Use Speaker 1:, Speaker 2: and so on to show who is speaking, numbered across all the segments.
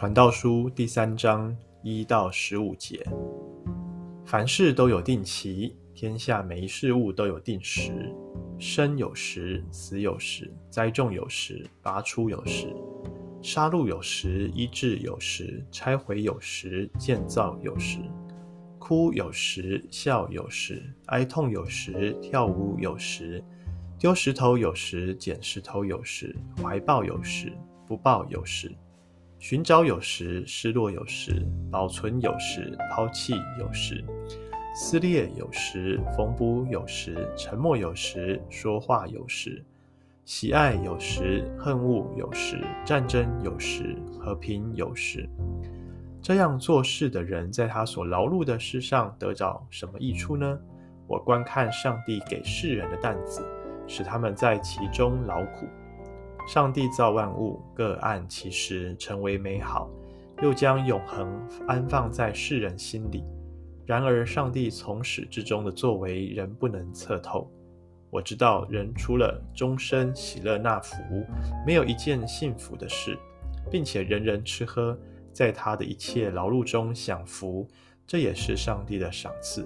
Speaker 1: 传道书第三章一到十五节：凡事都有定期，天下每一事物都有定时。生有时，死有时；栽种有时，拔出有时；杀戮有时，医治有时；拆毁有时，建造有时；哭有时，笑有时；哀痛有时，跳舞有时；丢石头有时，捡石头有时；怀抱有时，不抱有时。寻找有时，失落有时；保存有时，抛弃有时；撕裂有时，缝补有时；沉默有时，说话有时；喜爱有时，恨恶有时；战争有时，和平有时。这样做事的人，在他所劳碌的事上得着什么益处呢？我观看上帝给世人的担子，使他们在其中劳苦。上帝造万物，各按其时成为美好，又将永恒安放在世人心里。然而，上帝从始至终的作为仍不能测透。我知道，人除了终身喜乐纳福，没有一件幸福的事，并且人人吃喝，在他的一切劳碌中享福，这也是上帝的赏赐。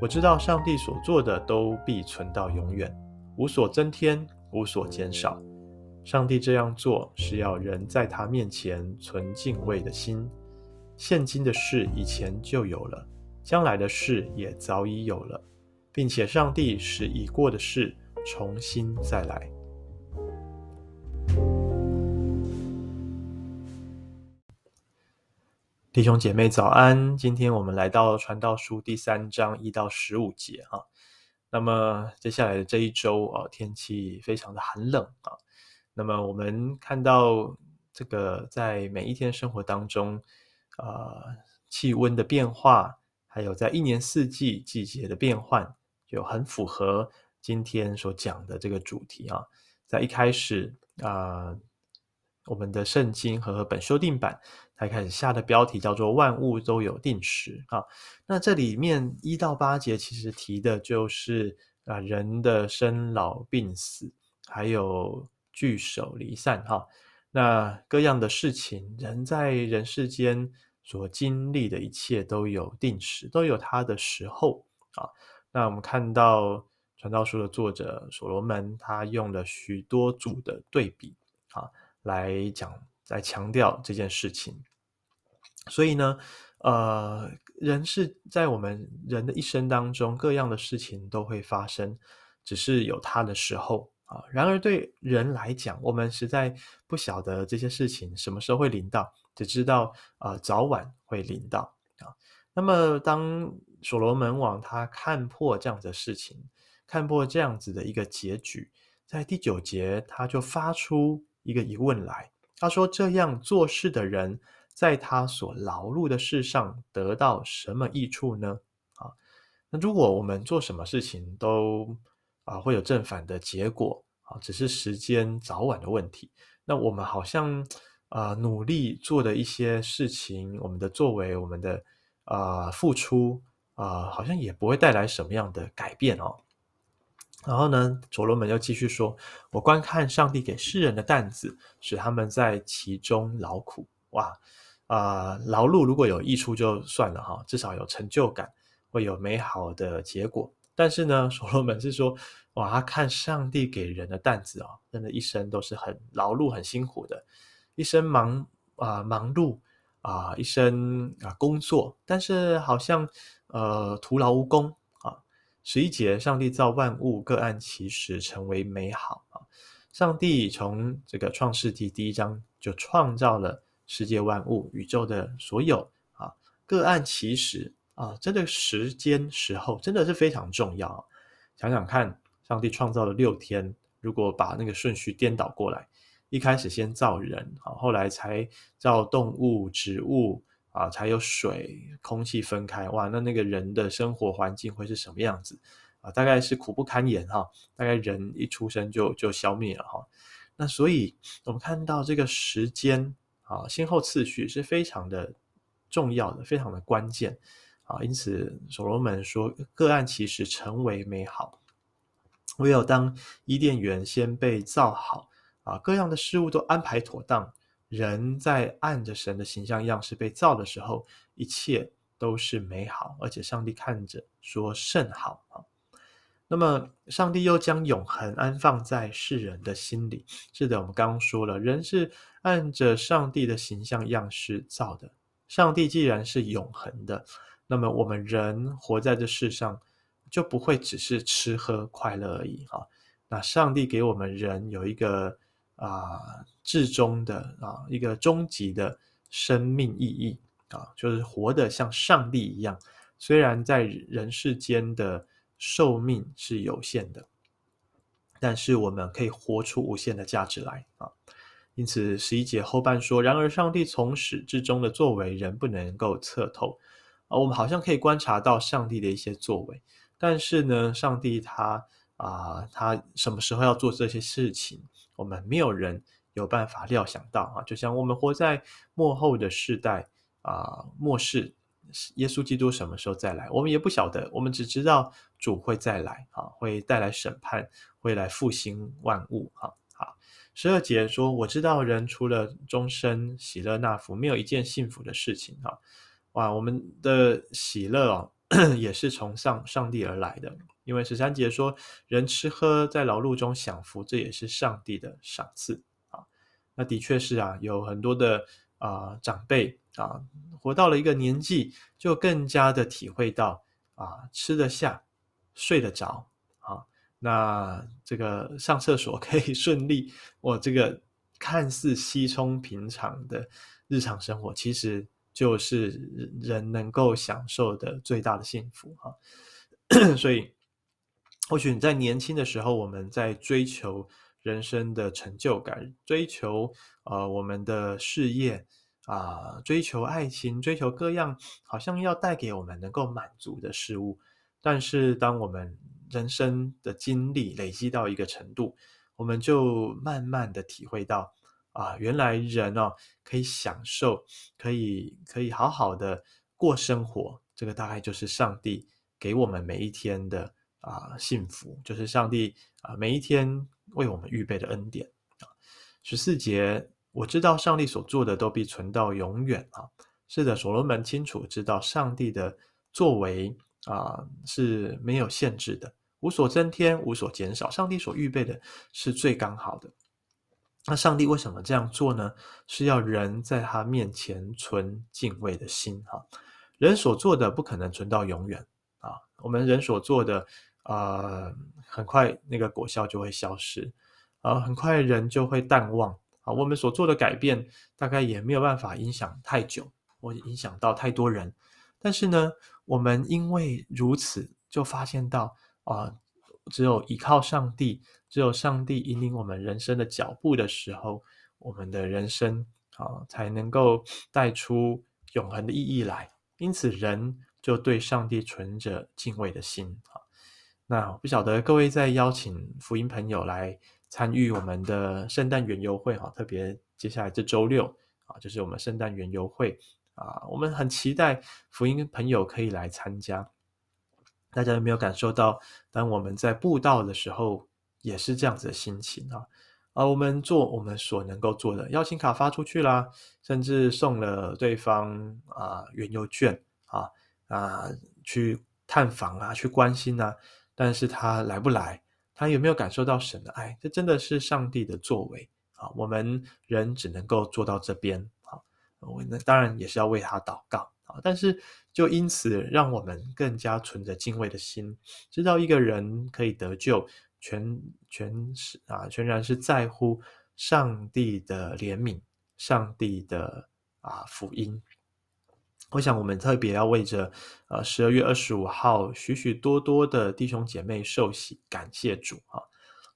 Speaker 1: 我知道，上帝所做的都必存到永远，无所增添，无所减少。上帝这样做是要人在他面前存敬畏的心。现今的事以前就有了，将来的事也早已有了，并且上帝使已过的事重新再来。弟兄姐妹早安，今天我们来到传道书第三章一到十五节啊。那么接下来的这一周啊，天气非常的寒冷啊。那么我们看到这个在每一天生活当中，呃，气温的变化，还有在一年四季季节的变换，就很符合今天所讲的这个主题啊。在一开始啊，我们的圣经和本修订版，它一开始下的标题叫做“万物都有定时”啊。那这里面一到八节其实提的就是啊，人的生老病死，还有。聚首离散，哈，那各样的事情，人在人世间所经历的一切都有定时，都有它的时候啊。那我们看到传道书的作者所罗门，他用了许多组的对比啊，来讲，来强调这件事情。所以呢，呃，人是在我们人的一生当中，各样的事情都会发生，只是有它的时候。啊，然而对人来讲，我们实在不晓得这些事情什么时候会临到，只知道啊、早晚会临到啊。那么，当所罗门王他看破这样的事情，看破这样子的一个结局，在第九节他就发出一个疑问来，他说：“这样做事的人，在他所劳碌的事上得到什么益处呢？”啊，那如果我们做什么事情都啊，会有正反的结果啊，只是时间早晚的问题。那我们好像啊，努力做的一些事情，我们的作为，我们的啊付出啊，好像也不会带来什么样的改变哦。然后呢，所罗门又继续说：“我观看上帝给世人的担子，使他们在其中劳苦。哇啊，劳碌如果有益处就算了哈，至少有成就感，会有美好的结果。”但是呢，所罗门是说，哇，他看上帝给人的担子哦，真的一生都是很劳碌、很辛苦的，一生忙啊、忙碌啊、一生啊工作，但是好像呃徒劳无功啊。十一节，上帝造万物，各按其时成为美好啊。上帝从这个创世纪第一章就创造了世界万物、宇宙的所有啊，各按其时。啊，这个时间时候真的是非常重要。想想看，上帝创造了六天，如果把那个顺序颠倒过来，一开始先造人，啊，后来才造动物、植物，啊，才有水、空气分开。哇，那那个人的生活环境会是什么样子？啊，大概是苦不堪言哈。大概人一出生就就消灭了哈。那所以我们看到这个时间啊，先后次序是非常的重要的，非常的关键。啊，因此所罗门说，各案其实成为美好。唯有当伊甸园先被造好，啊，各样的事物都安排妥当，人在按着神的形象样式被造的时候，一切都是美好，而且上帝看着说甚好啊。那么，上帝又将永恒安放在世人的心里。是的，我们刚刚说了，人是按着上帝的形象样式造的。上帝既然是永恒的，那么我们人活在这世上，就不会只是吃喝快乐而已啊。那上帝给我们人有一个啊至终的啊一个终极的生命意义啊，就是活得像上帝一样。虽然在人世间的寿命是有限的，但是我们可以活出无限的价值来啊！因此十一节后半说：“然而上帝从始至终的作为，人不能够测透啊。我们好像可以观察到上帝的一些作为，但是呢，上帝他啊，他什么时候要做这些事情，我们没有人有办法料想到啊！就像我们活在末后的世代啊，末世。”耶稣基督什么时候再来？我们也不晓得，我们只知道主会再来啊，会带来审判，会来复兴万物啊。好，十二节说：“我知道人除了终身喜乐纳福，没有一件幸福的事情。”哈，哇，我们的喜乐哦，也是从上上帝而来的，因为十三节说：“人吃喝在劳碌中享福，这也是上帝的赏赐。”啊，那的确是啊，有很多的。啊，长辈啊，活到了一个年纪，就更加的体会到啊，吃得下，睡得着啊，那这个上厕所可以顺利，我这个看似稀松平常的日常生活，其实就是人能够享受的最大的幸福哈。所以，或许你在年轻的时候，我们在追求。人生的成就感，追求呃我们的事业啊、追求爱情，追求各样好像要带给我们能够满足的事物。但是，当我们人生的经历累积到一个程度，我们就慢慢的体会到啊、原来人哦可以享受，可以可以好好的过生活。这个大概就是上帝给我们每一天的啊、幸福，就是上帝啊、每一天。为我们预备的恩典啊，十四节，我知道上帝所做的都必存到永远啊。是的，所罗门清楚知道上帝的作为啊是没有限制的，无所增添，无所减少。上帝所预备的是最刚好的。那上帝为什么这样做呢？是要人在他面前存敬畏的心哈。人所做的不可能存到永远啊，我们人所做的。呃，很快那个果效就会消失，啊，很快人就会淡忘啊。我们所做的改变，大概也没有办法影响太久，或影响到太多人。但是呢，我们因为如此，就发现到啊，只有依靠上帝，只有上帝引领我们人生的脚步的时候，我们的人生啊，才能够带出永恒的意义来。因此，人就对上帝存着敬畏的心啊。那不晓得各位在邀请福音朋友来参与我们的圣诞园游会哈，特别接下来这周六啊，就是我们圣诞园游会啊，我们很期待福音朋友可以来参加。大家有没有感受到，当我们在布道的时候，也是这样子的心情啊？啊，我们做我们所能够做的，邀请卡发出去啦，甚至送了对方啊园游券啊啊，去探访啊，去关心啊。但是他来不来？他有没有感受到神的爱？这真的是上帝的作为啊！我们人只能够做到这边啊。我那当然也是要为他祷告啊。但是就因此，让我们更加存着敬畏的心，知道一个人可以得救，全全是啊，全然是在乎上帝的怜悯，上帝的啊福音。我想，我们特别要为着呃十二月二十五号许许多多的弟兄姐妹受洗，感谢主啊！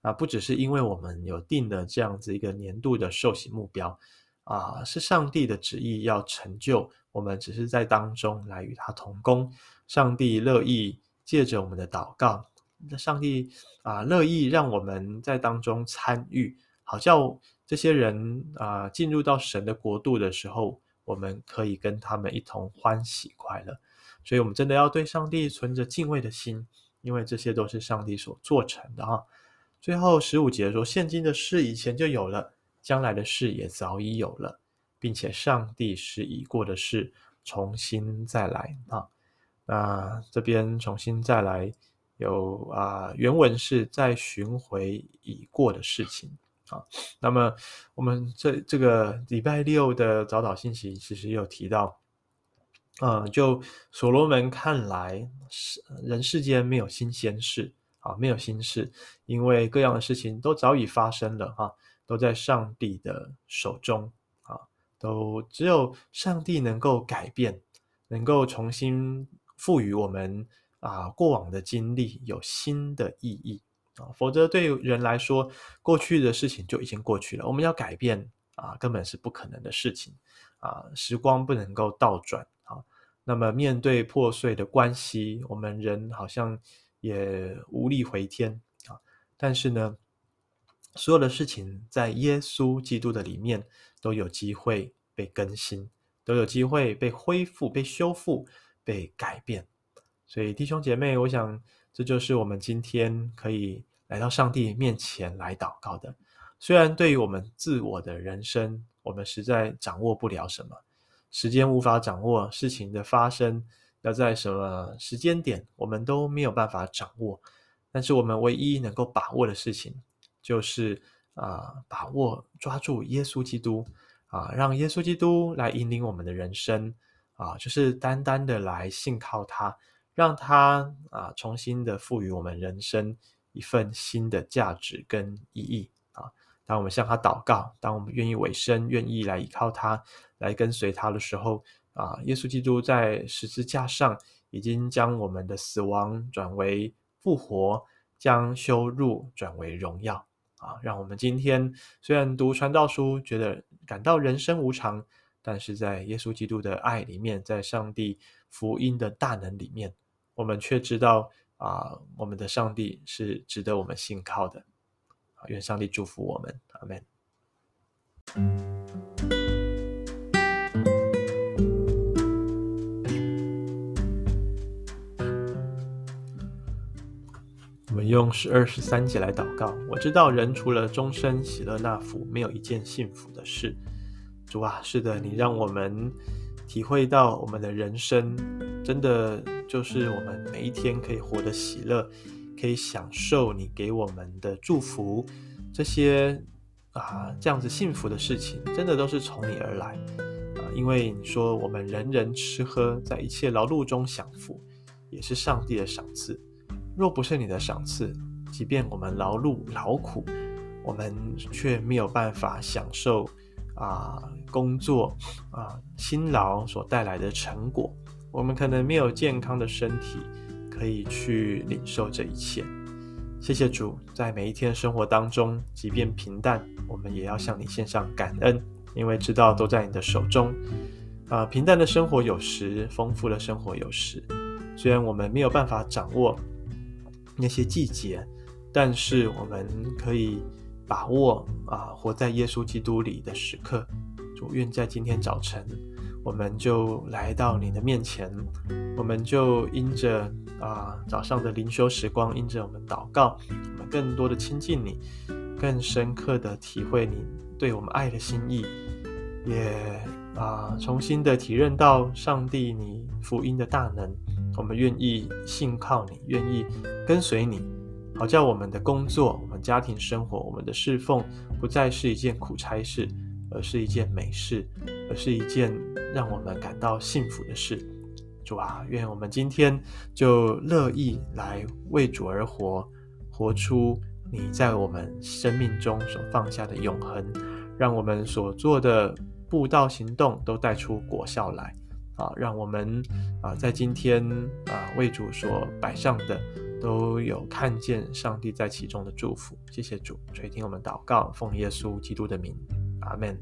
Speaker 1: 啊，不只是因为我们有定的这样子一个年度的受洗目标啊，是上帝的旨意要成就，我们只是在当中来与他同工。上帝乐意借着我们的祷告，那上帝啊乐意让我们在当中参与，好叫这些人啊进入到神的国度的时候。我们可以跟他们一同欢喜快乐，所以，我们真的要对上帝存着敬畏的心，因为这些都是上帝所做成的哈。最后十五节说：“现今的事以前就有了，将来的事也早已有了。并且上帝使已过的事重新再来啊。那这边重新再来有啊，原文是再寻回已过的事情啊。那么我们这这个礼拜六的早祷信息其实有提到，呃，就所罗门看来是人世间没有新鲜事啊，没有心事，因为各样的事情都早已发生了哈，都在上帝的手中啊，都只有上帝能够改变，能够重新。赋予我们啊过往的经历有新的意义啊，否则对人来说，过去的事情就已经过去了。我们要改变啊，根本是不可能的事情啊，时光不能够倒转啊。那么面对破碎的关系，我们人好像也无力回天啊。但是呢，所有的事情在耶稣基督的里面都有机会被更新，都有机会被恢复、被修复。被改变，所以弟兄姐妹，我想这就是我们今天可以来到上帝面前来祷告的。虽然对于我们自我的人生，我们实在掌握不了什么，时间无法掌握，事情的发生要在什么时间点，我们都没有办法掌握。但是我们唯一能够把握的事情，就是啊、把握抓住耶稣基督啊，让耶稣基督来引领我们的人生。啊，就是单单的来信靠他，让他啊重新的赋予我们人生一份新的价值跟意义啊。当我们向他祷告，当我们愿意委身、愿意来依靠他、来跟随他的时候啊，耶稣基督在十字架上已经将我们的死亡转为复活，将羞辱转为荣耀啊。让我们今天虽然读传道书，觉得感到人生无常。但是在耶稣基督的爱里面，在上帝福音的大能里面，我们却知道啊、我们的上帝是值得我们信靠的。愿上帝祝福我们，阿门。用十二十三节来祷告。我知道人除了终身喜乐纳福，没有一件幸福的事。主啊，是的，你让我们体会到我们的人生，真的就是我们每一天可以活得喜乐，可以享受你给我们的祝福，这些啊这样子幸福的事情，真的都是从你而来啊！因为你说我们人人吃喝，在一切劳碌中享福，也是上帝的赏赐。若不是你的赏赐，即便我们劳碌劳苦，我们却没有办法享受。啊，工作啊，辛劳所带来的成果，我们可能没有健康的身体可以去领受这一切。谢谢主，在每一天生活当中，即便平淡，我们也要向你献上感恩，因为知道都在你的手中。啊，平淡的生活有时，丰富的生活有时。虽然我们没有办法掌握那些季节，但是我们可以。把握啊，活在耶稣基督里的时刻，主愿在今天早晨，我们就来到你的面前，我们就因着啊早上的灵修时光，因着我们祷告，我们更多的亲近你，更深刻的体会你对我们爱的心意，也啊重新的体认到上帝你福音的大能，我们愿意信靠你，愿意跟随你。好叫我们的工作、我们家庭生活、我们的侍奉，不再是一件苦差事，而是一件美事，而是一件让我们感到幸福的事。主啊，愿我们今天就乐意来为主而活，活出你在我们生命中所放下的永恒，让我们所做的布道行动都带出果效来。啊，让我们啊在今天啊为主所摆上的。都有看见上帝在其中的祝福，谢谢主垂听我们祷告，奉耶稣基督的名，阿门。